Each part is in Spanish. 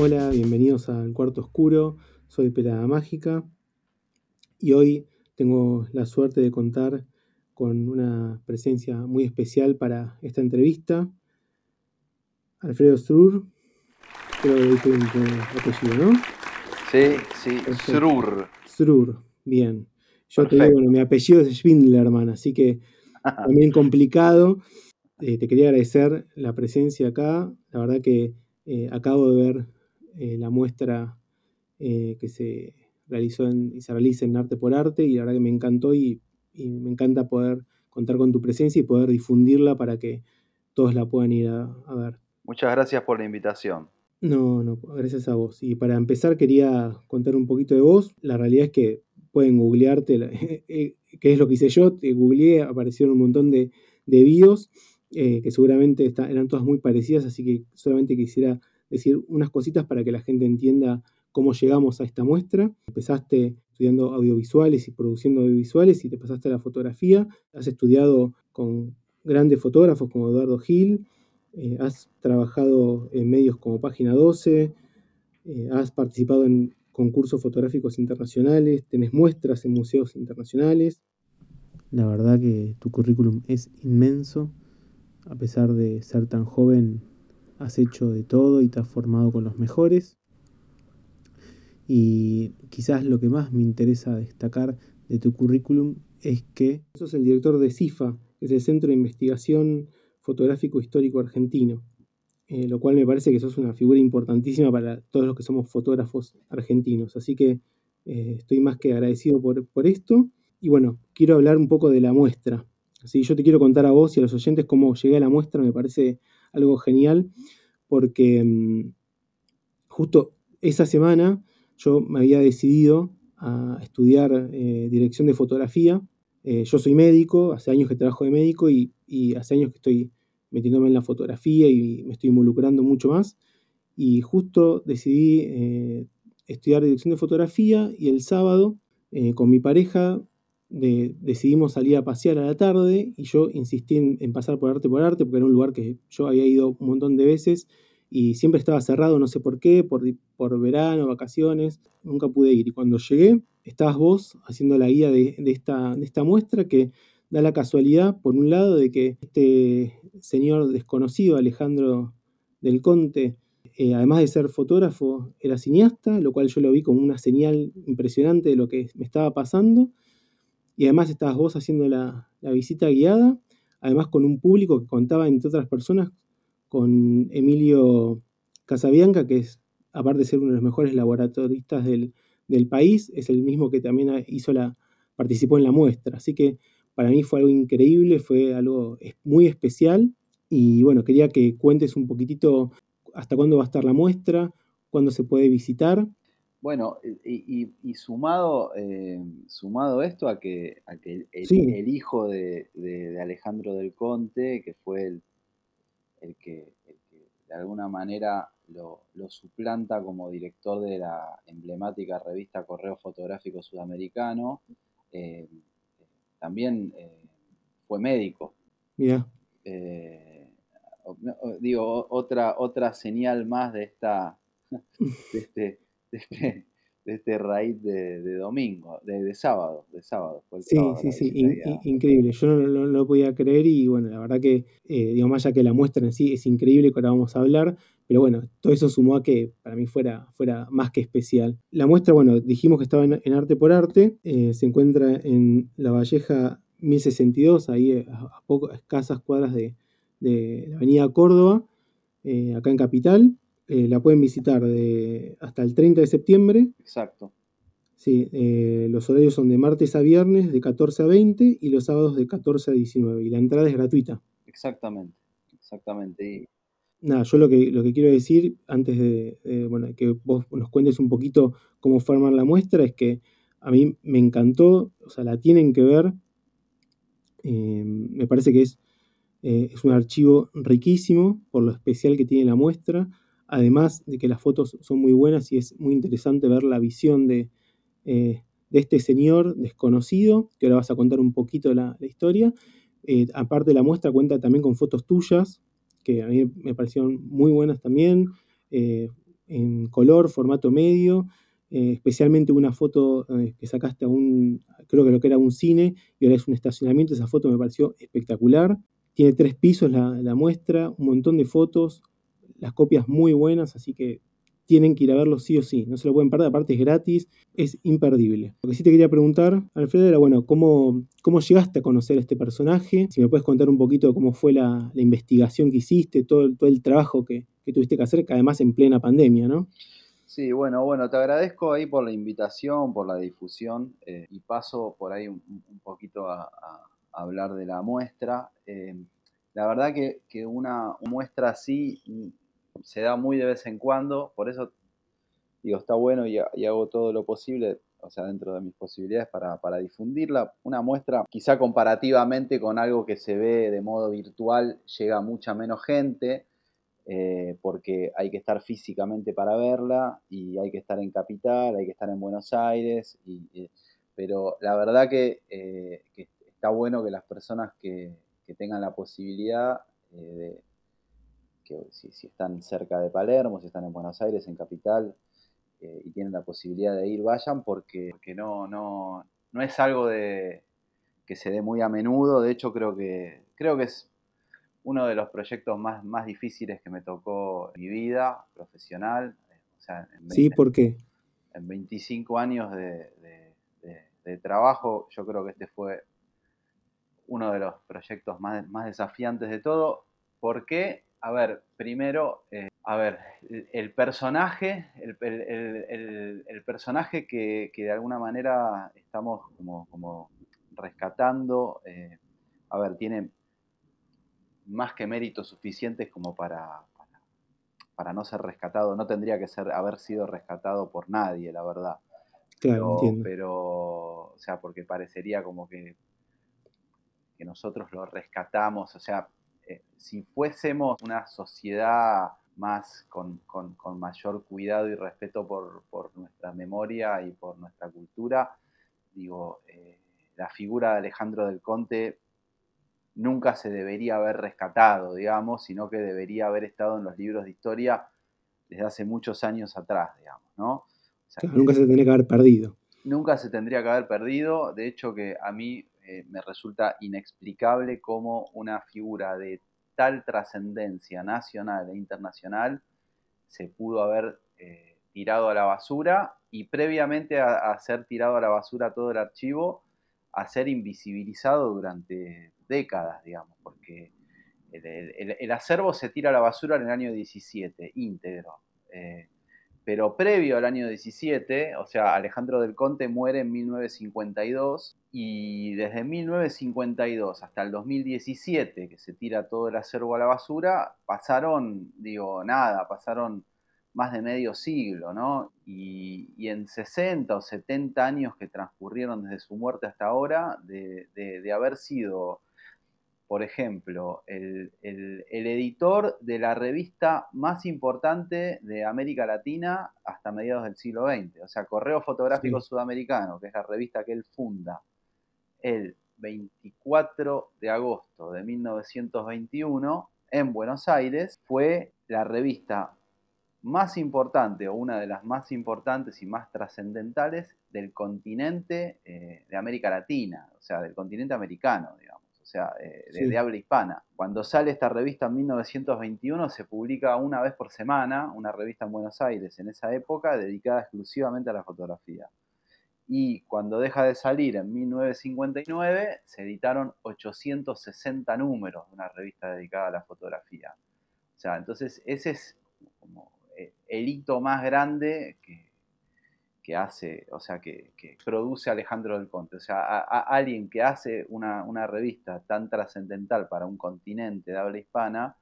Hola, bienvenidos al Cuarto Oscuro. Soy Pelada Mágica y hoy tengo la suerte de contar con una presencia muy especial para esta entrevista. Alfredo Strur, creo que dije un apellido, ¿no? Sí, sí, Strur. Strur, bien. Yo te digo, bueno, mi apellido es Schwindlerman, así que también complicado. Eh, te quería agradecer la presencia acá. La verdad que eh, acabo de ver eh, la muestra que se realizó y se realiza en Arte por Arte y la verdad que me encantó y, me encanta poder contar con tu presencia y poder difundirla para que todos la puedan ir a, ver. Muchas gracias por la invitación. No, no, gracias a vos. Y para empezar quería contar un poquito de vos. La realidad es que pueden googlearte, qué es lo que hice yo. Te googleé, aparecieron un montón de, de bios eh, que seguramente eran todas muy parecidas, así que solamente quisiera decir unas cositas para que la gente entienda cómo llegamos a esta muestra. Empezaste estudiando audiovisuales y produciendo audiovisuales y te pasaste a la fotografía. Has estudiado con grandes fotógrafos como Eduardo Gil, eh, has trabajado en medios como Página 12, eh, has participado en concursos fotográficos internacionales, tenés muestras en museos internacionales. La verdad que tu currículum es inmenso a pesar de ser tan joven, has hecho de todo y te has formado con los mejores. Y quizás lo que más me interesa destacar de tu currículum es que sos el director de CIFA, que es el Centro de Investigación Fotográfico Histórico Argentino, eh, lo cual me parece que sos una figura importantísima para todos los que somos fotógrafos argentinos. Así que eh, estoy más que agradecido por, por esto. Y bueno, quiero hablar un poco de la muestra. Así yo te quiero contar a vos y a los oyentes cómo llegué a la muestra, me parece algo genial, porque mm, justo esa semana yo me había decidido a estudiar eh, dirección de fotografía. Eh, yo soy médico, hace años que trabajo de médico y, hace años que estoy metiéndome en la fotografía y me estoy involucrando mucho más. Y justo decidí eh, estudiar dirección de fotografía y el sábado con mi pareja decidimos salir a pasear a la tarde y yo insistí en, pasar por arte por arte porque era un lugar que yo había ido un montón de veces y siempre estaba cerrado, no sé por qué, por, por verano, vacaciones, nunca pude ir. Y cuando llegué, estabas vos haciendo la guía de, esta, de esta muestra que da la casualidad, por un lado, de que este señor desconocido, Alejandro del Conte, eh, además de ser fotógrafo, era cineasta, lo cual yo lo vi como una señal impresionante de lo que me estaba pasando y además estabas vos haciendo la, visita guiada, además con un público que contaba, entre otras personas, con Emilio Casabianca, que es, aparte de ser uno de los mejores laboratoristas del, país, es el mismo que también hizo la, participó en la muestra. Así que para mí fue algo increíble, fue algo muy especial. Y bueno, quería que cuentes un poquitito hasta cuándo va a estar la muestra, cuándo se puede visitar bueno, y, sumado, eh, sumado esto a que, el, hijo de, Alejandro del Conte, que fue el, que, de alguna manera lo, suplanta como director de la emblemática revista Correo Fotográfico Sudamericano, eh, también eh, fue médico. Mira. digo, otra, otra señal más de esta... De este, de este, raíz de, domingo, de, sábado, de sábado. sí, sí, sí, increíble. Yo no, lo podía creer y bueno, la verdad que, eh, digo, más allá que la muestra en sí es increíble que ahora vamos a hablar, pero bueno, todo eso sumó a que para mí fuera, fuera más que especial. La muestra, bueno, dijimos que estaba en, Arte por Arte, eh, se encuentra en La Valleja 1062, ahí a, pocas escasas cuadras de, la Avenida Córdoba, eh, acá en Capital. Eh, la pueden visitar de, hasta el 30 de septiembre. Exacto. Sí, eh, los horarios son de martes a viernes de 14 a 20 y los sábados de 14 a 19 y la entrada es gratuita. Exactamente, exactamente. Nada, yo lo que, lo que quiero decir antes de, bueno, que vos nos cuentes un poquito cómo formar la muestra es que a mí me encantó, o sea, la tienen que ver. Eh, me parece que es, es un archivo riquísimo por lo especial que tiene la muestra además de que las fotos son muy buenas y es muy interesante ver la visión de, eh, este señor desconocido, que ahora vas a contar un poquito la, la historia. Eh, aparte la muestra cuenta también con fotos tuyas, que a mí me parecieron muy buenas también, eh, en color, formato medio, eh, especialmente una foto que sacaste a un, creo que lo que era un cine, y ahora es un estacionamiento, esa foto me pareció espectacular. Tiene tres pisos la muestra, un montón de fotos, las copias muy buenas, así que tienen que ir a verlo sí o sí, no se lo pueden perder, aparte es gratis, es imperdible. Lo que sí te quería preguntar, Alfredo, era, bueno, ¿cómo, cómo llegaste a conocer este personaje? Si me puedes contar un poquito cómo fue la, investigación que hiciste, todo, todo el trabajo que, tuviste que hacer, que además en plena pandemia, ¿no? Sí, bueno, bueno, te agradezco ahí por la invitación, por la difusión eh, y paso por ahí un, poquito a, hablar de la muestra. Eh, la verdad que, que una muestra así se da muy de vez en cuando, por eso digo, está bueno y, hago todo lo posible, o sea, dentro de mis posibilidades para, difundirla. Una muestra, quizá comparativamente con algo que se ve de modo virtual, llega mucha menos gente, eh, porque hay que estar físicamente para verla y hay que estar en Capital, hay que estar en Buenos Aires, pero la verdad que, eh, está bueno que las personas que, tengan la posibilidad eh, de que si, están cerca de Palermo, si están en Buenos Aires, en Capital, eh, y tienen la posibilidad de ir, vayan, porque, no, no, no es algo de, que se dé muy a menudo, de hecho creo que, creo que es uno de los proyectos más, más difíciles que me tocó en mi vida profesional. sí, ¿por qué? En 25 años de, trabajo, yo creo que este fue uno de los proyectos más, más desafiantes de todo. ¿Por qué? A ver, primero, eh, a ver, el, personaje, el, personaje que, de alguna manera estamos como, rescatando, eh, a ver, tiene más que méritos suficientes como para, para, no ser rescatado, no tendría que ser, haber sido rescatado por nadie, la verdad. Claro, pero, pero, o sea, porque parecería como que, que nosotros lo rescatamos, o sea, eh, si fuésemos una sociedad más con, mayor cuidado y respeto por, nuestra memoria y por nuestra cultura, digo, eh, la figura de Alejandro del Conte nunca se debería haber rescatado, digamos, sino que debería haber estado en los libros de historia desde hace muchos años atrás, digamos, ¿no? nunca se tendría que haber perdido. Nunca se tendría que haber perdido, de hecho que a mí eh, me resulta inexplicable cómo una figura de tal trascendencia nacional e internacional se pudo haber eh, tirado a la basura y previamente a, ser tirado a la basura todo el archivo, a ser invisibilizado durante décadas, digamos, porque el, acervo se tira a la basura en el año 17, íntegro. Eh, pero previo al año 17, o sea, Alejandro del Conte muere en 1952 y desde 1952 hasta el 2017, que se tira todo el acervo a la basura, pasaron, digo, nada, pasaron más de medio siglo, ¿no? Y, en 60 o 70 años que transcurrieron desde su muerte hasta ahora, de haber sido por ejemplo, el, editor de la revista más importante de América Latina hasta mediados del siglo XX, o sea, Correo Fotográfico Sudamericano, que es la revista que él funda el 24 de agosto de 1921 en Buenos Aires, fue la revista más importante o una de las más importantes y más trascendentales del continente eh, de América Latina, o sea, del continente americano, digamos o sea, eh, de, habla hispana. Cuando sale esta revista en 1921 se publica una vez por semana, una revista en Buenos Aires en esa época dedicada exclusivamente a la fotografía. Y cuando deja de salir en 1959 se editaron 860 números de una revista dedicada a la fotografía. O sea, entonces ese es como eh, el hito más grande que, que hace, o sea, que, produce Alejandro del Conte. O sea, alguien que hace una, revista tan trascendental para un continente de habla hispana.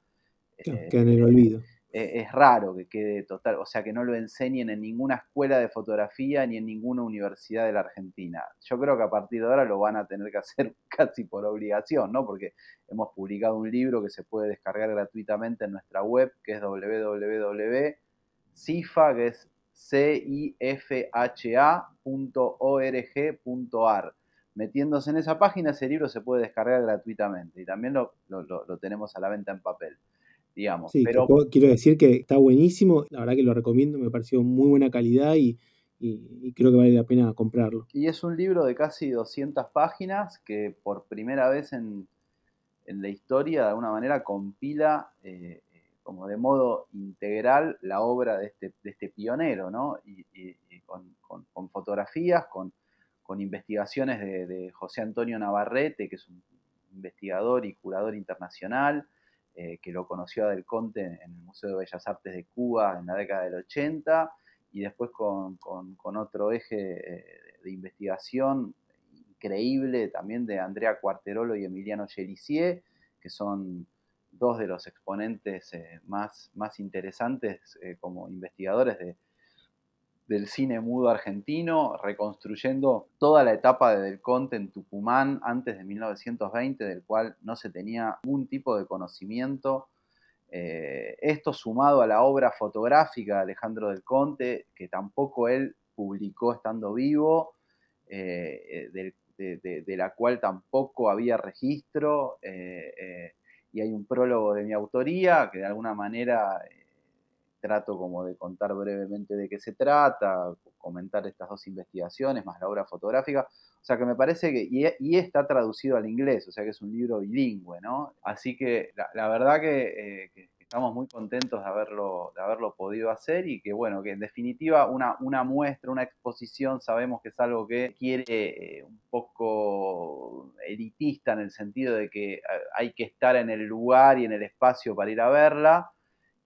que en el olvido. Eh, es, raro que quede total, o sea, que no lo enseñen en ninguna escuela de fotografía ni en ninguna universidad de la Argentina. Yo creo que a partir de ahora lo van a tener que hacer casi por obligación, ¿no? Porque hemos publicado un libro que se puede descargar gratuitamente en nuestra web, que es www.cifa, que es cifha.org.ar. Metiéndose en esa página, ese libro se puede descargar gratuitamente y también lo, tenemos a la venta en papel. Digamos. Sí, pero... quiero decir que está buenísimo, la verdad que lo recomiendo, me pareció muy buena calidad y, creo que vale la pena comprarlo. Y es un libro de casi 200 páginas que por primera vez en, la historia de alguna manera compila eh, como de modo integral la obra de este, este pionero, ¿no? Y, con, fotografías, con, investigaciones de, José Antonio Navarrete, que es un investigador y curador internacional, eh, que lo conoció a Del Conte en el Museo de Bellas Artes de Cuba en la década del 80, y después con, otro eje eh, de investigación increíble también de Andrea Cuarterolo y Emiliano Gelisier, que son dos de los exponentes eh, más, más interesantes como investigadores de, del cine mudo argentino, reconstruyendo toda la etapa de Del Conte en Tucumán antes de 1920, del cual no se tenía ningún tipo de conocimiento. Eh, esto sumado a la obra fotográfica de Alejandro Del Conte, que tampoco él publicó estando vivo, eh, de, la cual tampoco había registro, eh, y hay un prólogo de mi autoría que de alguna manera trato como de contar brevemente de qué se trata, comentar estas dos investigaciones, más la obra fotográfica. O sea que me parece que, y, está traducido al inglés, o sea que es un libro bilingüe, ¿no? Así que la, verdad que, eh, estamos muy contentos de haberlo, de haberlo podido hacer y que, bueno, que en definitiva una, una muestra, una exposición, sabemos que es algo que quiere eh, un poco elitista en el sentido de que eh, hay que estar en el lugar y en el espacio para ir a verla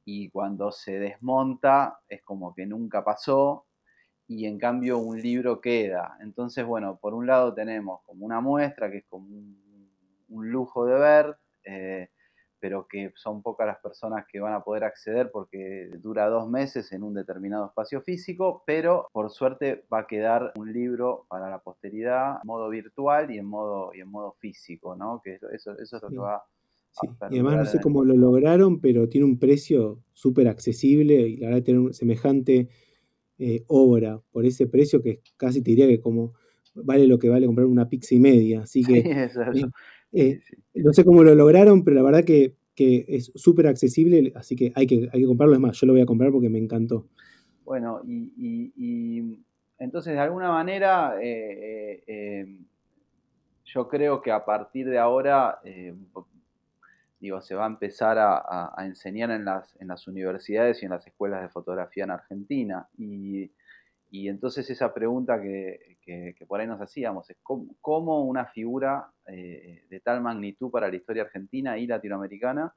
y cuando se desmonta es como que nunca pasó y en cambio un libro queda. Entonces, bueno, por un lado tenemos como una muestra que es como un, lujo de ver, eh, pero que son pocas las personas que van a poder acceder porque dura dos meses en un determinado espacio físico, pero por suerte va a quedar un libro para la posteridad en modo virtual y en modo, y en modo físico, ¿no? Que eso, eso, es lo que va Sí, y además no sé cómo lo lograron, pero tiene un precio súper accesible y la verdad tener semejante eh, obra por ese precio que casi te diría que como vale lo que vale comprar una pizza y media. Así que eh, eh, no sé cómo lo lograron, pero la verdad que, es súper accesible, así que hay, que hay que comprarlo. Es más, yo lo voy a comprar porque me encantó. Bueno, y, entonces de alguna manera yo creo que a partir de ahora se va a empezar a, enseñar en las, en las, universidades y en las escuelas de fotografía en Argentina. Y, entonces esa pregunta que, por ahí nos hacíamos es cómo, una figura eh, de tal magnitud para la historia argentina y latinoamericana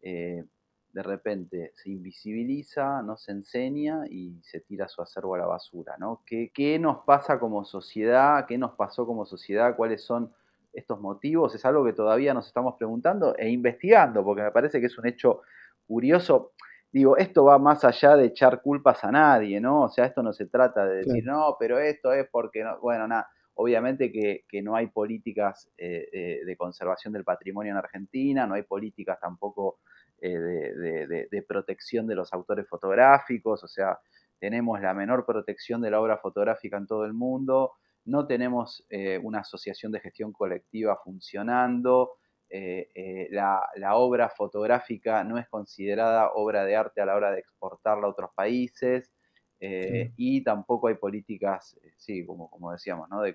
eh, de repente se invisibiliza, no se enseña y se tira su acervo a la basura. ¿no? ¿Qué, ¿Qué nos pasa como sociedad? ¿Qué nos pasó como sociedad? ¿Cuáles son estos motivos es algo que todavía nos estamos preguntando e investigando, porque me parece que es un hecho curioso. Digo, esto va más allá de echar culpas a nadie, ¿no? O sea, esto no se trata de decir, no, pero esto es porque, no, bueno, nada, obviamente que, no hay políticas eh, eh, de conservación del patrimonio en Argentina, no hay políticas tampoco eh, de, de, protección de los autores fotográficos, o sea, tenemos la menor protección de la obra fotográfica en todo el mundo, no tenemos eh, una asociación de gestión colectiva funcionando, eh, eh, la, obra fotográfica no es considerada obra de arte a la hora de exportarla a otros países y tampoco hay políticas, sí, como, como decíamos, ¿no? de,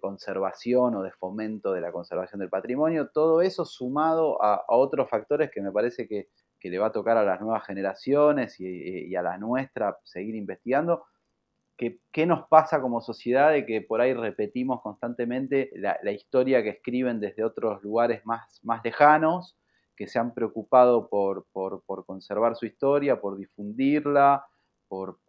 conservación o de fomento de la conservación del patrimonio. Todo eso sumado a, otros factores que me parece que, le va a tocar a las nuevas generaciones y, y a la nuestra seguir investigando, ¿Qué, nos pasa como sociedad de que por ahí repetimos constantemente la, historia que escriben desde otros lugares más, más lejanos, que se han preocupado por, conservar su historia, por difundirla, por,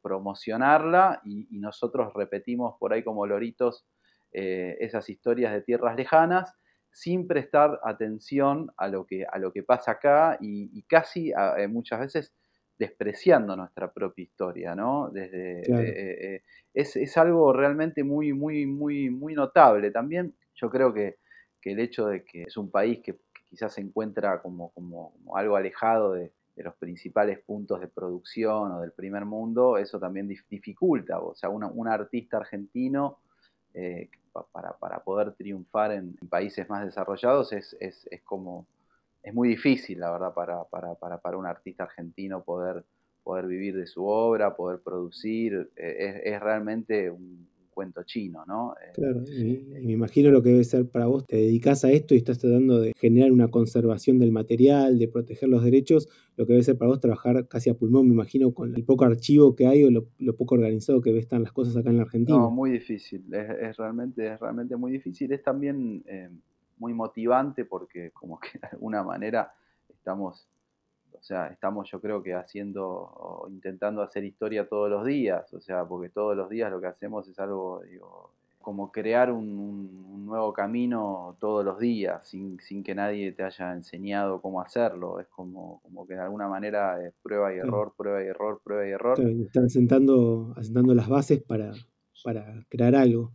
promocionarla, y, nosotros repetimos por ahí como loritos eh, esas historias de tierras lejanas, sin prestar atención a lo que, a lo que pasa acá y, casi eh, muchas veces despreciando nuestra propia historia, ¿no? Desde, eh, eh, es, algo realmente muy, muy, muy, muy notable. También yo creo que, el hecho de que es un país que, quizás se encuentra como, como, algo alejado de, los principales puntos de producción o del primer mundo, eso también dificulta. O sea, un artista argentino eh, para, poder triunfar en, países más desarrollados es, es como es muy difícil, la verdad, para, para, para, para un artista argentino poder, poder vivir de su obra, poder producir. Eh, es, es realmente un, cuento chino, ¿no? Eh, claro, y, me imagino lo que debe ser para vos, te dedicas a esto y estás tratando de generar una conservación del material, de proteger los derechos, lo que debe ser para vos trabajar casi a pulmón, me imagino, con el poco archivo que hay o lo, poco organizado que están las cosas acá en la Argentina. No, muy difícil, es, realmente, es realmente muy difícil, es también eh, muy motivante porque como que de alguna manera estamos o sea, estamos yo creo que haciendo, o intentando hacer historia todos los días, o sea, porque todos los días lo que hacemos es algo, digo, como crear un, nuevo camino todos los días, sin, sin, que nadie te haya enseñado cómo hacerlo. Es como, como que de alguna manera es prueba y error, prueba y error, prueba y error. están asentando, asentando las bases para, para crear algo.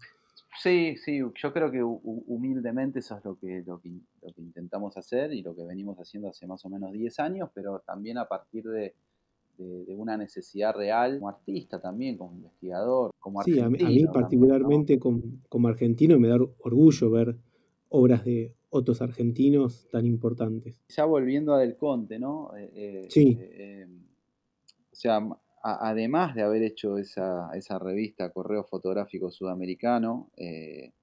Sí, sí, yo creo que humildemente eso es lo que, lo que, intentamos hacer y lo que venimos haciendo hace más o menos 10 años, pero también a partir de, una necesidad real como artista también, como investigador, como argentino. Sí, a mí, particularmente como, argentino me da orgullo ver obras de otros argentinos tan importantes. Ya volviendo a Del Conte, ¿no? Eh, eh, sí. Eh, o sea, además de haber hecho esa, revista Correo Fotográfico Sudamericano, eh,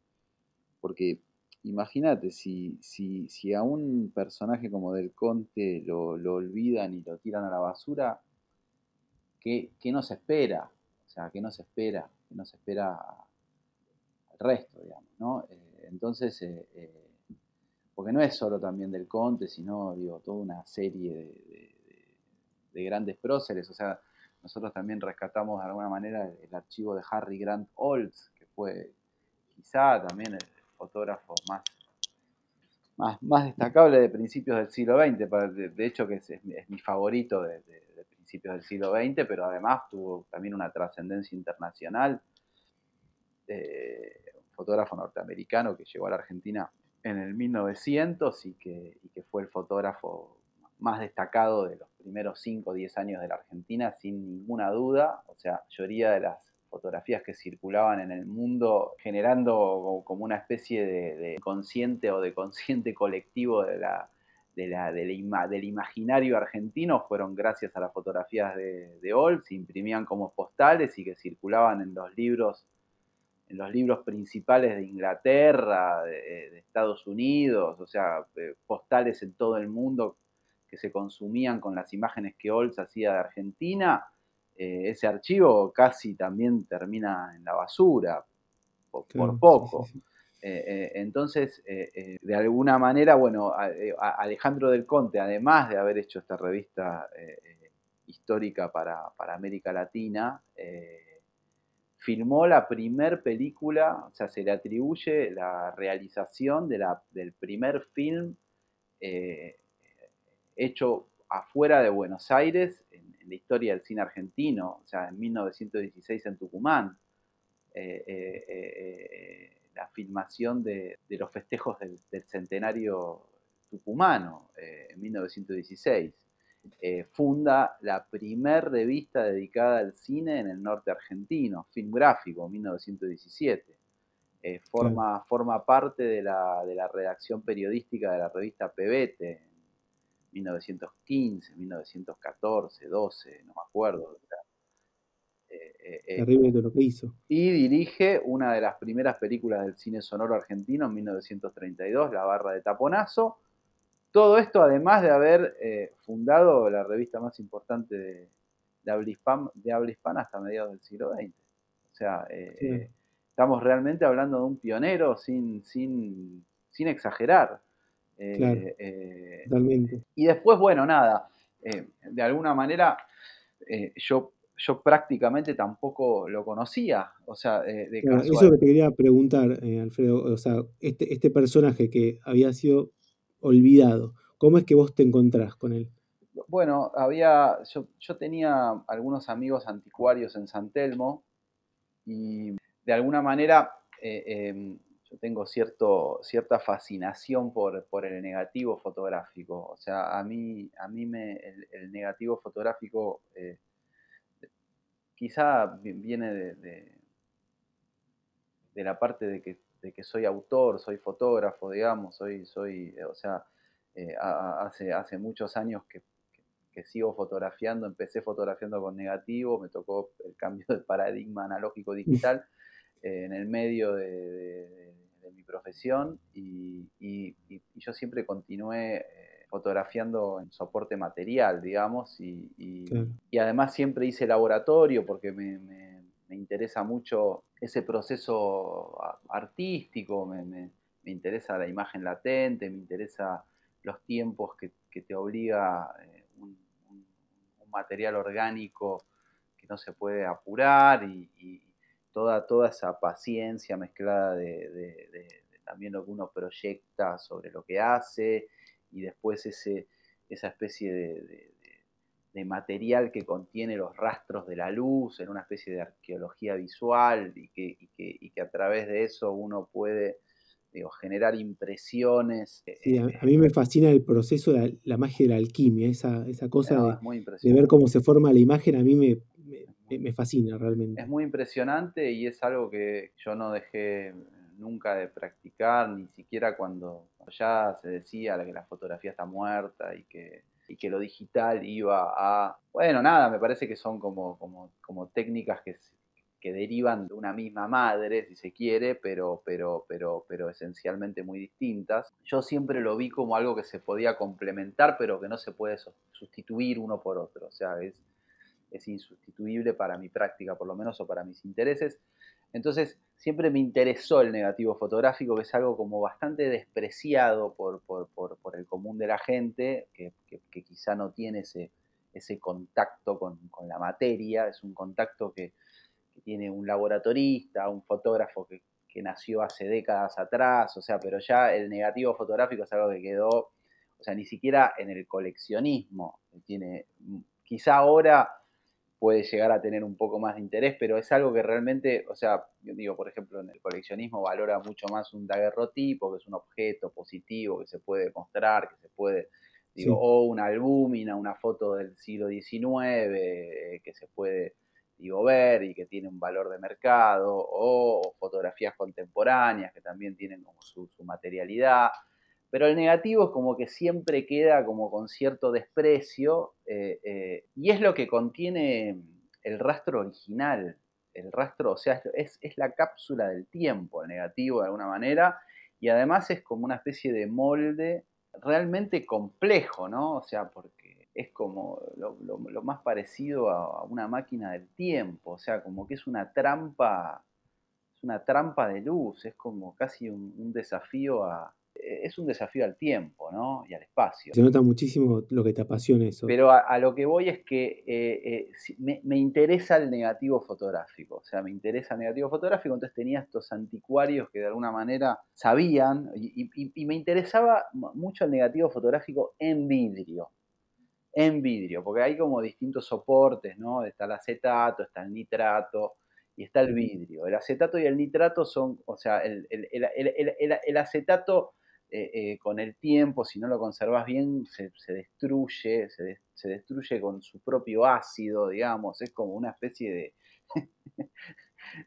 porque imagínate, si, si, a un personaje como Del Conte lo, olvidan y lo tiran a la basura, ¿qué, nos espera? O sea, ¿qué nos espera? ¿Qué nos espera al resto, digamos, ¿no? Eh, entonces, eh, porque no es solo también Del Conte, sino, digo, toda una serie de, de grandes próceres, o sea, nosotros también rescatamos de alguna manera el, archivo de Harry Grant Olds, que fue quizá también el fotógrafo más, más, destacable de principios del siglo XX, de, hecho que es, mi favorito de, principios del siglo XX, pero además tuvo también una trascendencia internacional. Eh, un fotógrafo norteamericano que llegó a la Argentina en el 1900 y que, y que fue el fotógrafo más destacado de los primeros 5 o 10 años de la Argentina, sin ninguna duda. O sea, mayoría de las fotografías que circulaban en el mundo generando como una especie de, consciente o de consciente colectivo de la, del imaginario argentino fueron gracias a las fotografías de, de se imprimían como postales y que circulaban en los libros en los libros principales de Inglaterra, de, de Estados Unidos, o sea, eh, postales en todo el mundo que se consumían con las imágenes que Olds hacía de Argentina, eh, ese archivo casi también termina en la basura, por, poco. Eh, eh, entonces, de alguna manera, bueno, Alejandro del Conte, además de haber hecho esta revista histórica para, América Latina, filmó la primer película, o sea, se le atribuye la realización de la, del primer film hecho afuera de Buenos Aires, en, la historia del cine argentino, o sea, en 1916 en Tucumán, eh, eh, eh, la filmación de, los festejos del, centenario tucumano en 1916. funda la primer revista dedicada al cine en el norte argentino, Film Gráfico, 1917. forma, forma parte de la, de la redacción periodística de la revista Pebete 1915, 1914, 12, no me acuerdo. Eh, eh, Terrible de lo que hizo. Y dirige una de las primeras películas del cine sonoro argentino en 1932, La Barra de Taponazo. Todo esto además de haber eh, fundado la revista más importante de, de, habla hispana, hasta mediados del siglo XX. O sea, estamos realmente hablando de un pionero sin, sin, sin exagerar. Claro, eh, totalmente. Y después, bueno, nada, eh, de alguna manera eh, yo, yo prácticamente tampoco lo conocía. O sea, de Eso que te quería preguntar, Alfredo, o sea, este, este personaje que había sido olvidado, ¿cómo es que vos te encontrás con él? Bueno, había, yo, yo tenía algunos amigos anticuarios en San Telmo y de alguna manera tengo cierto, cierta fascinación por, el negativo fotográfico. O sea, a mí, a mí me, el, negativo fotográfico eh, quizá viene de, de, la parte de que, de que, soy autor, soy fotógrafo, digamos, soy, soy, o sea, eh, hace, hace muchos años que, sigo fotografiando, empecé fotografiando con negativo, me tocó el cambio de paradigma analógico-digital en el medio de, mi profesión y, yo siempre continué fotografiando en soporte material, digamos, y, además siempre hice laboratorio porque me, interesa mucho ese proceso artístico, me, interesa la imagen latente, me interesa los tiempos que, te obliga eh, un, material orgánico que no se puede apurar y, toda, toda esa paciencia mezclada de también lo que uno proyecta sobre lo que hace y después ese, esa especie de, material que contiene los rastros de la luz en una especie de arqueología visual y que, que, a través de eso uno puede digo, generar impresiones. Sí, a, mí me fascina el proceso de la, magia de la alquimia, esa, esa cosa de, ver cómo se forma la imagen, a mí me, me, fascina realmente. Es muy impresionante y es algo que yo no dejé nunca de practicar, ni siquiera cuando ya se decía que la fotografía está muerta y que, que lo digital iba a... Bueno, nada, me parece que son como, como, como técnicas que, que derivan de una misma madre, si se quiere, pero, pero, pero, pero esencialmente muy distintas. Yo siempre lo vi como algo que se podía complementar, pero que no se puede sustituir uno por otro. O sea, es, es insustituible para mi práctica, por lo menos, o para mis intereses. Entonces, siempre me interesó el negativo fotográfico, que es algo como bastante despreciado por, el común de la gente, que, quizá no tiene ese, ese contacto con, la materia, es un contacto que, tiene un laboratorista, un fotógrafo que, nació hace décadas atrás, o sea, pero ya el negativo fotográfico es algo que quedó, o sea, ni siquiera en el coleccionismo, tiene, quizá ahora puede llegar a tener un poco más de interés, pero es algo que realmente, o sea, yo digo, por ejemplo, en el coleccionismo valora mucho más un daguerrotipo, que es un objeto positivo que se puede mostrar, que se puede, digo, o una albúmina, una foto del siglo XIX eh, que se puede, digo, ver y que tiene un valor de mercado, o, fotografías contemporáneas que también tienen como su, su materialidad. Pero el negativo es como que siempre queda como con cierto desprecio eh, eh, y es lo que contiene el rastro original. El rastro, o sea, es, la cápsula del tiempo, el negativo de alguna manera, y además es como una especie de molde realmente complejo, ¿no? O sea, porque es como lo, más parecido a, una máquina del tiempo, o sea, como que es una trampa, es una trampa de luz, es como casi un desafío a, es un desafío al tiempo ¿no? y al espacio. Se nota muchísimo lo que te apasiona eso. Pero a, lo que voy es que eh, eh, me, interesa el negativo fotográfico, o sea, me interesa el negativo fotográfico, entonces tenía estos anticuarios que de alguna manera sabían y, me interesaba mucho el negativo fotográfico en vidrio, en vidrio, porque hay como distintos soportes, ¿no? Está el acetato, está el nitrato, y está el vidrio. El acetato y el nitrato son, o sea, el, el acetato eh, eh, con el tiempo, si no lo conservas bien, se, destruye, se, destruye con su propio ácido, digamos, es como una especie de,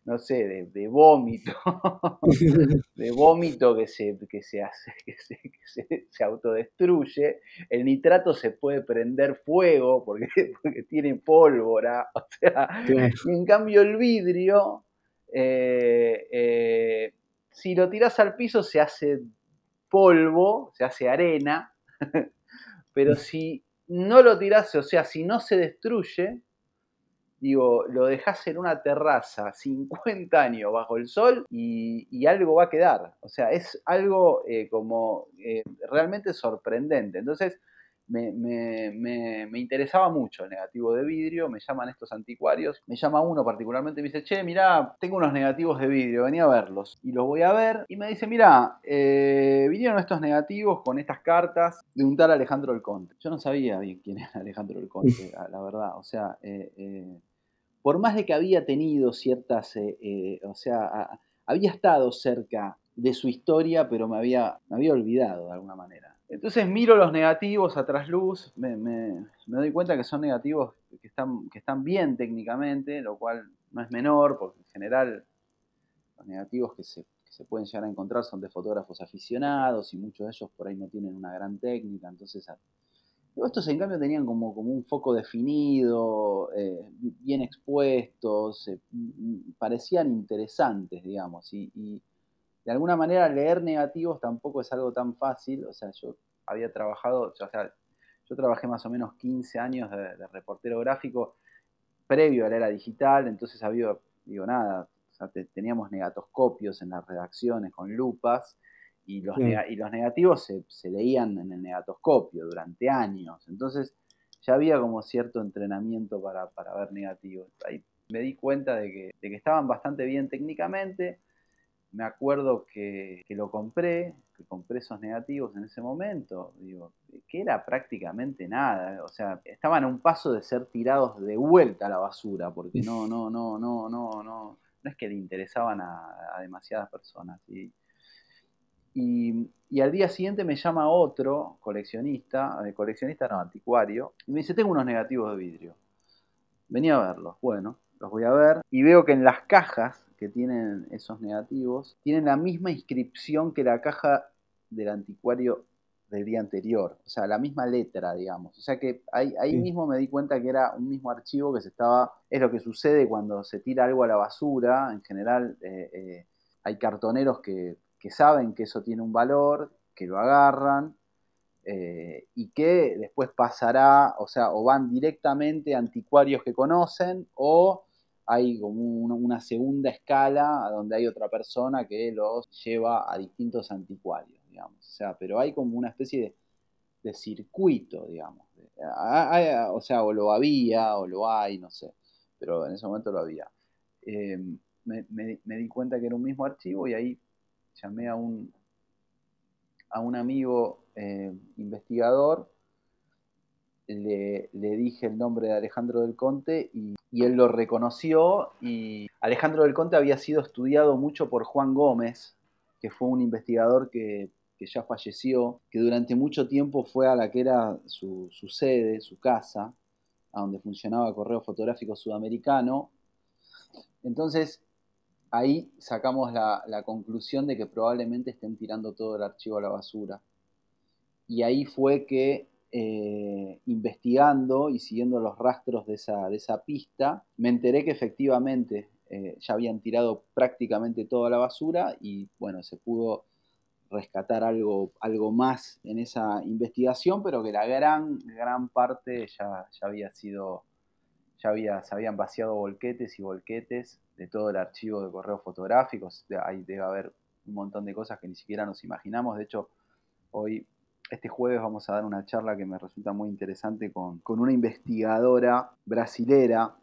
no sé, de, vómito, de vómito que se, que se hace, que se, autodestruye. El nitrato se puede prender fuego porque, porque tiene pólvora, o sea, en cambio el vidrio, eh, si lo tiras al piso se hace polvo, se hace arena, pero si no lo tirás, o sea, si no se destruye, digo, lo dejas en una terraza 50 años bajo el sol y, algo va a quedar. O sea, es algo eh, como eh, realmente sorprendente. Entonces, me, me, interesaba mucho el negativo de vidrio, me llaman estos anticuarios, me llama uno particularmente y me dice, che, mirá, tengo unos negativos de vidrio, venía a verlos. Y los voy a ver y me dice, mirá, eh, vinieron estos negativos con estas cartas de un tal Alejandro del Conte. Yo no sabía bien quién era Alejandro del Conte, la verdad. O sea, eh, eh, por más de que había tenido ciertas, o sea, había estado cerca de su historia, pero me había, me había olvidado de alguna manera. Entonces miro los negativos a trasluz, me, doy cuenta que son negativos que están, bien técnicamente, lo cual no es menor, porque en general los negativos que se, pueden llegar a encontrar son de fotógrafos aficionados y muchos de ellos por ahí no tienen una gran técnica, entonces estos en cambio tenían como, como un foco definido, eh, bien expuestos, eh, parecían interesantes, digamos, y, de alguna manera leer negativos tampoco es algo tan fácil, o sea, yo había trabajado, o sea, yo trabajé más o menos 15 años de, reportero gráfico previo a la era digital, entonces había, digo, nada, teníamos negatoscopios en las redacciones con lupas, y los, y los negativos se, leían en el negatoscopio durante años. Entonces ya había como cierto entrenamiento para, ver negativos. Ahí me di cuenta de que, de que, estaban bastante bien técnicamente. Me acuerdo que, lo compré, que compré esos negativos en ese momento. Digo, que era prácticamente nada. O sea, estaban a un paso de ser tirados de vuelta a la basura, porque no, no, no, no, no, no, no es que le interesaban a, a demasiadas personas. Y, y, al día siguiente me llama otro coleccionista, eh, coleccionista no, anticuario, y me dice, tengo unos negativos de vidrio. Venía a verlos. Bueno, los voy a ver. Y veo que en las cajas que tienen esos negativos, tienen la misma inscripción que la caja del anticuario del día anterior. O sea, la misma letra, digamos. O sea que ahí, ahí mismo me di cuenta que era un mismo archivo que se estaba... Es lo que sucede cuando se tira algo a la basura. En general, eh, eh, hay cartoneros que que saben que eso tiene un valor, que lo agarran eh, y que después pasará, o sea, o van directamente a anticuarios que conocen o hay como una, segunda escala donde hay otra persona que los lleva a distintos anticuarios, digamos. O sea, pero hay como una especie de, circuito, digamos. o sea, o lo había, o lo hay, no sé, pero en ese momento lo había. Eh, me, di cuenta que era un mismo archivo y ahí llamé a un, a un amigo eh, investigador, le, dije el nombre de Alejandro del Conte y, él lo reconoció y Alejandro del Conte había sido estudiado mucho por Juan Gómez, que fue un investigador que, ya falleció, que durante mucho tiempo fue a la que era su, su sede, su casa, a donde funcionaba Correo Fotográfico Sudamericano. Entonces, ahí sacamos la, conclusión de que probablemente estén tirando todo el archivo a la basura. Y ahí fue que, eh, investigando y siguiendo los rastros de esa, de esa pista, me enteré que efectivamente eh, ya habían tirado prácticamente toda la basura y bueno, se pudo rescatar algo, algo más en esa investigación, pero que la gran, gran parte ya, ya había sido, ya había, se habían vaciado volquetes y volquetes de todo el archivo de correos fotográficos. Ahí debe haber un montón de cosas que ni siquiera nos imaginamos. De hecho, hoy, este jueves, vamos a dar una charla que me resulta muy interesante con, una investigadora brasilera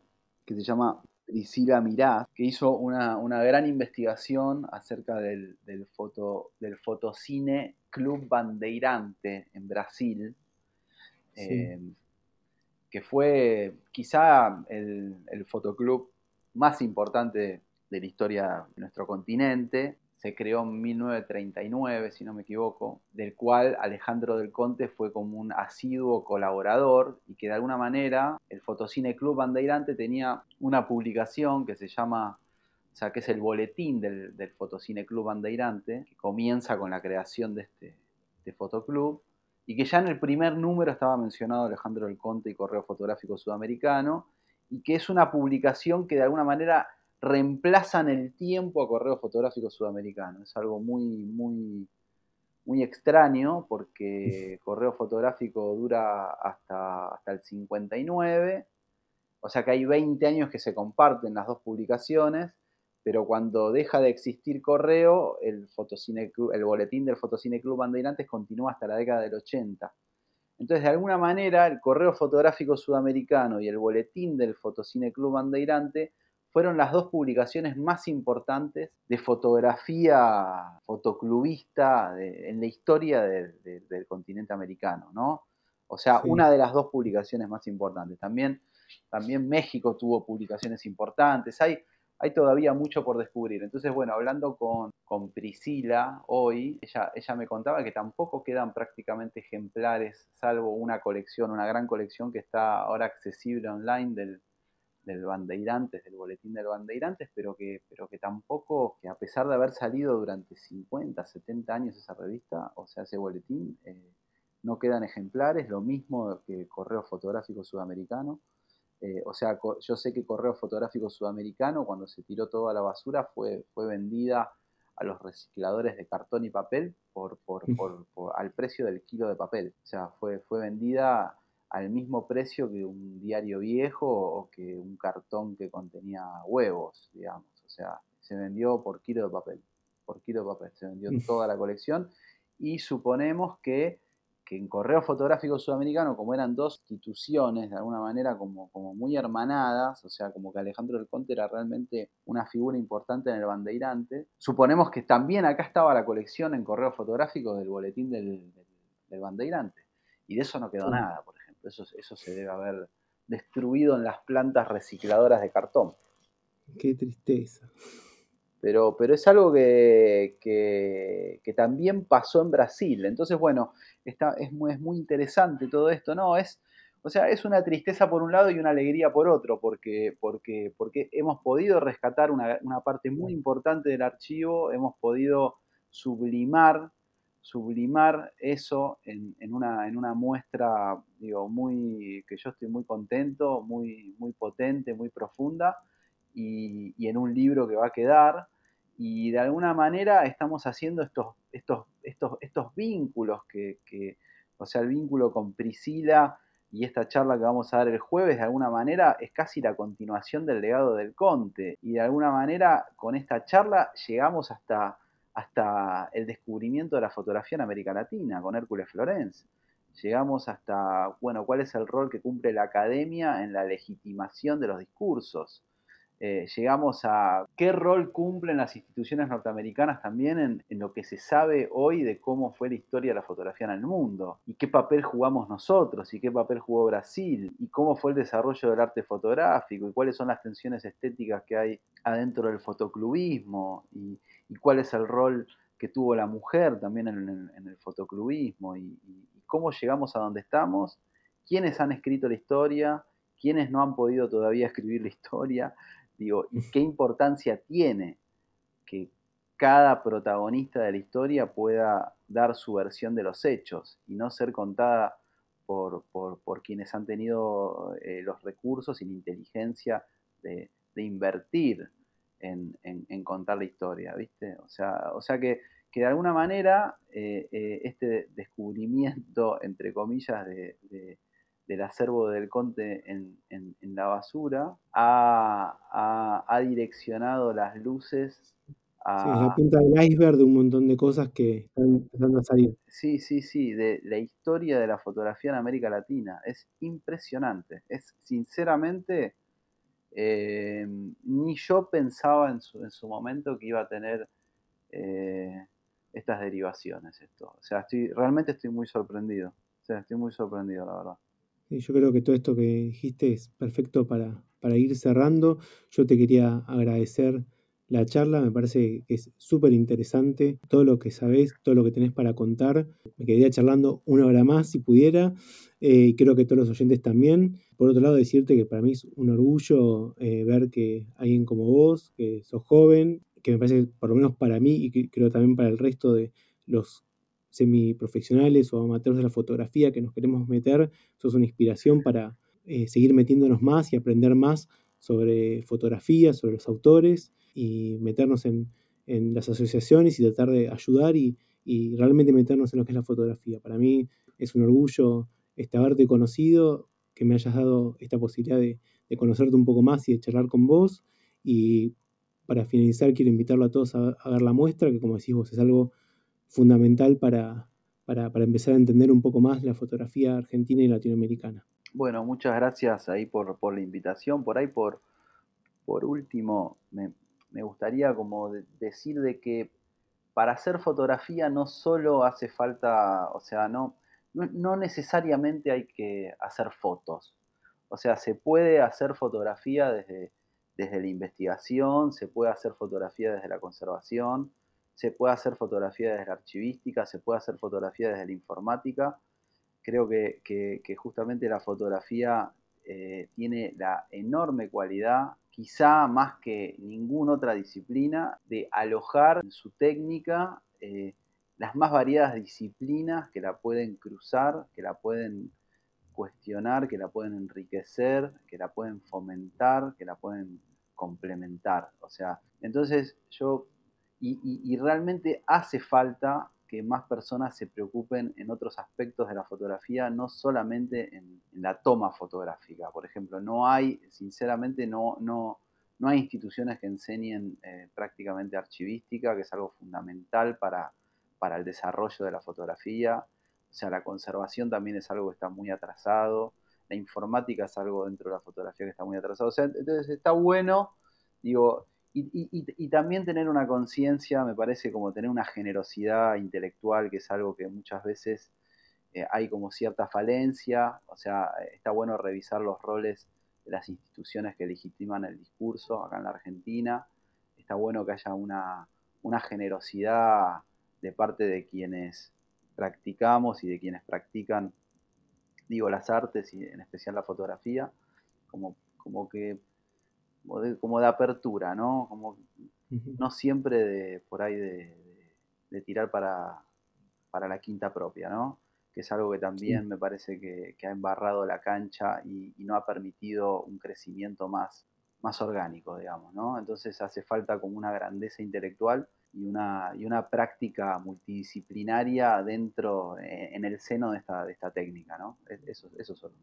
que se llama Priscila Mirás, que hizo una, gran investigación acerca del, foto, del fotocine Club Bandeirante en Brasil. Eh, que fue quizá el, el fotoclub más importante de la historia de nuestro continente. Se creó en 1939, si no me equivoco, del cual Alejandro del Conte fue como un asiduo colaborador y que de alguna manera el Fotocine Club Bandeirante tenía una publicación que se llama, o sea, que es el boletín del, del Fotocine Club Bandeirante, que comienza con la creación de este, este fotoclub y que ya en el primer número estaba mencionado Alejandro del Conte y Correo Fotográfico Sudamericano, y que es una publicación que de alguna manera reemplaza en el tiempo a Correo Fotográfico Sudamericano. Es algo muy, muy, muy extraño porque Correo Fotográfico dura hasta, hasta el 59, o sea que hay 20 años que se comparten las dos publicaciones, pero cuando deja de existir Correo, el, Fotocine, el boletín del Fotocine Club Bandeirantes continúa hasta la década del 80. Entonces, de alguna manera, el Correo Fotográfico Sudamericano y el Boletín del Fotocine Club Bandeirante fueron las dos publicaciones más importantes de fotografía fotoclubista en la historia del continente americano, ¿no? O sea, una de las dos publicaciones más importantes. También, también México tuvo publicaciones importantes. Hay, hay todavía mucho por descubrir. Entonces, bueno, hablando con, Priscila hoy, ella, ella me contaba que tampoco quedan prácticamente ejemplares, salvo una colección, una gran colección que está ahora accesible online del, del Bandeirantes, del boletín del Bandeirantes, pero que, pero que tampoco, que a pesar de haber salido durante 50, 70 años esa revista, o sea, ese boletín, eh, no quedan ejemplares, lo mismo que Correo Fotográfico Sudamericano. Eh, o sea, yo sé que Correo Fotográfico Sudamericano, cuando se tiró toda la basura, fue, fue vendida a los recicladores de cartón y papel por, por, por, al precio del kilo de papel. O sea, fue, fue vendida al mismo precio que un diario viejo o que un cartón que contenía huevos, digamos. O sea, se vendió por kilo de papel, por kilo de papel, se vendió toda la colección y suponemos que, que en Correo Fotográfico Sudamericano, como eran dos instituciones de alguna manera como, como muy hermanadas, o sea, como que Alejandro del Conte era realmente una figura importante en el bandeirante, suponemos que también acá estaba la colección en Correo Fotográfico del boletín del, del, bandeirante. Y de eso no quedó nada, por ejemplo. Eso, eso se debe haber destruido en las plantas recicladoras de cartón. Qué tristeza. Pero, pero es algo que, que, también pasó en Brasil. Entonces, bueno, está, es, muy, es muy interesante todo esto, ¿no? Es, o sea, es una tristeza por un lado y una alegría por otro, porque, porque, porque hemos podido rescatar una, una parte muy importante del archivo, hemos podido sublimar sublimar eso en, una, en una muestra, digo, muy, que yo estoy muy contento, muy, muy potente, muy profunda, y, en un libro que va a quedar. Y de alguna manera estamos haciendo estos, estos, estos, estos vínculos que, que, o sea, el vínculo con Priscila y esta charla que vamos a dar el jueves, de alguna manera, es casi la continuación del legado del Conte. Y de alguna manera, con esta charla llegamos hasta hasta el descubrimiento de la fotografía en América Latina con Hércules Florence. Llegamos hasta, bueno, cuál es el rol que cumple la academia en la legitimación de los discursos. Eh, llegamos a qué rol cumplen las instituciones norteamericanas también en, en, lo que se sabe hoy de cómo fue la historia de la fotografía en el mundo, y qué papel jugamos nosotros, y qué papel jugó Brasil, y cómo fue el desarrollo del arte fotográfico, y cuáles son las tensiones estéticas que hay adentro del fotoclubismo, y, y cuál es el rol que tuvo la mujer también en, el fotoclubismo y, cómo llegamos a donde estamos, quiénes han escrito la historia, quiénes no han podido todavía escribir la historia, digo, y qué importancia tiene que cada protagonista de la historia pueda dar su versión de los hechos y no ser contada por, quienes han tenido eh, los recursos y la inteligencia de invertir en, contar la historia, ¿viste? O sea, o sea que, de alguna manera eh, eh, este descubrimiento, entre comillas, del acervo del Conte en, la basura ha, direccionado las luces a... Sí, la punta del iceberg de un montón de cosas que están empezando a salir. Sí, sí, sí, de la historia de la fotografía en América Latina. Es impresionante. Es sinceramente eh, ni yo pensaba en su, en su, momento que iba a tener eh, estas derivaciones esto. O sea, estoy, realmente estoy muy sorprendido. Estoy muy sorprendido, la verdad. yo creo que todo esto que dijiste es perfecto para, para ir cerrando. Yo te quería agradecer la charla, me parece que es súper interesante, todo lo que sabés, todo lo que tenés para contar. Me quedaría charlando una hora más si pudiera, eh, y creo que todos los oyentes también. Por otro lado, decirte que para mí es un orgullo eh, ver que alguien como vos, que sos joven, que me parece, por lo menos para mí y creo también para el resto de los semiprofesionales o amateurs de la fotografía que nos queremos meter, sos una inspiración para eh, seguir metiéndonos más y aprender más sobre fotografía, sobre los autores y meternos en, las asociaciones y tratar de ayudar y, realmente meternos en lo que es la fotografía. Para mí es un orgullo este, haberte conocido, que me hayas dado esta posibilidad de, conocerte un poco más y de charlar con vos. Y para finalizar, quiero invitarlo a todos a, ver la muestra, que como decís vos, es algo fundamental para, para, empezar a entender un poco más la fotografía argentina y latinoamericana. Bueno, muchas gracias ahí por, por la invitación. Por ahí, por, por último, me, me gustaría como decir de que para hacer fotografía no solo hace falta, o sea, no, no, necesariamente hay que hacer fotos. O sea, se puede hacer fotografía desde, desde la investigación, se puede hacer fotografía desde la conservación, se puede hacer fotografía desde la archivística, se puede hacer fotografía desde la informática. Creo que, que justamente la fotografía eh, tiene la enorme cualidad, quizá más que ninguna otra disciplina, de alojar en su técnica eh, las más variadas disciplinas que la pueden cruzar, que la pueden cuestionar, que la pueden enriquecer, que la pueden fomentar, que la pueden complementar. O sea, entonces yo, y, realmente hace falta que más personas se preocupen en otros aspectos de la fotografía, no solamente en, la toma fotográfica. Por ejemplo, no hay, sinceramente, no, no, no hay instituciones que enseñen eh, prácticamente archivística, que es algo fundamental para, para el desarrollo de la fotografía. O sea, la conservación también es algo que está muy atrasado. La informática es algo dentro de la fotografía que está muy atrasado. O sea, entonces está bueno, digo, y, también tener una conciencia, me parece como tener una generosidad intelectual, que es algo que muchas veces eh, hay como cierta falencia. O sea, está bueno revisar los roles de las instituciones que legitiman el discurso acá en la Argentina. Está bueno que haya una, una generosidad de parte de quienes practicamos y de quienes practican, digo, las artes y en especial la fotografía, como, como que, como de, apertura, ¿no? Como no siempre de, por ahí de, tirar para, para, la quinta propia, ¿no? Que es algo que también me parece que, ha embarrado la cancha y, y, no ha permitido un crecimiento más, más orgánico, digamos, ¿no? Entonces hace falta como una grandeza intelectual y una, y una práctica multidisciplinaria dentro, eh, en el seno de esta, de esta técnica, ¿no? Eso, eso solo.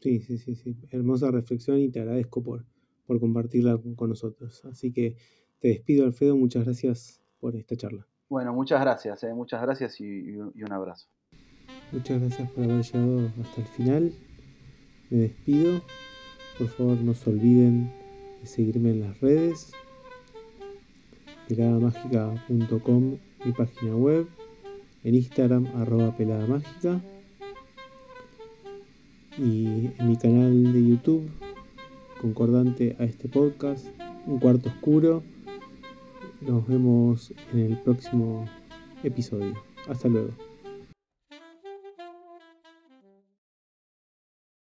Sí, sí, sí, sí. Hermosa reflexión y te agradezco por, por compartirla con nosotros. Así que te despido, Alfredo. Muchas gracias por esta charla. Bueno, muchas gracias, eh, muchas gracias y, un abrazo. Muchas gracias por haber llegado hasta el final. Me despido. Por favor, no se olviden de seguirme en las redes peladamagica.com, mi página web, en Instagram arroba peladamágica y en mi canal de YouTube concordante a este podcast, Un Cuarto Oscuro. Nos vemos en el próximo episodio. Hasta luego.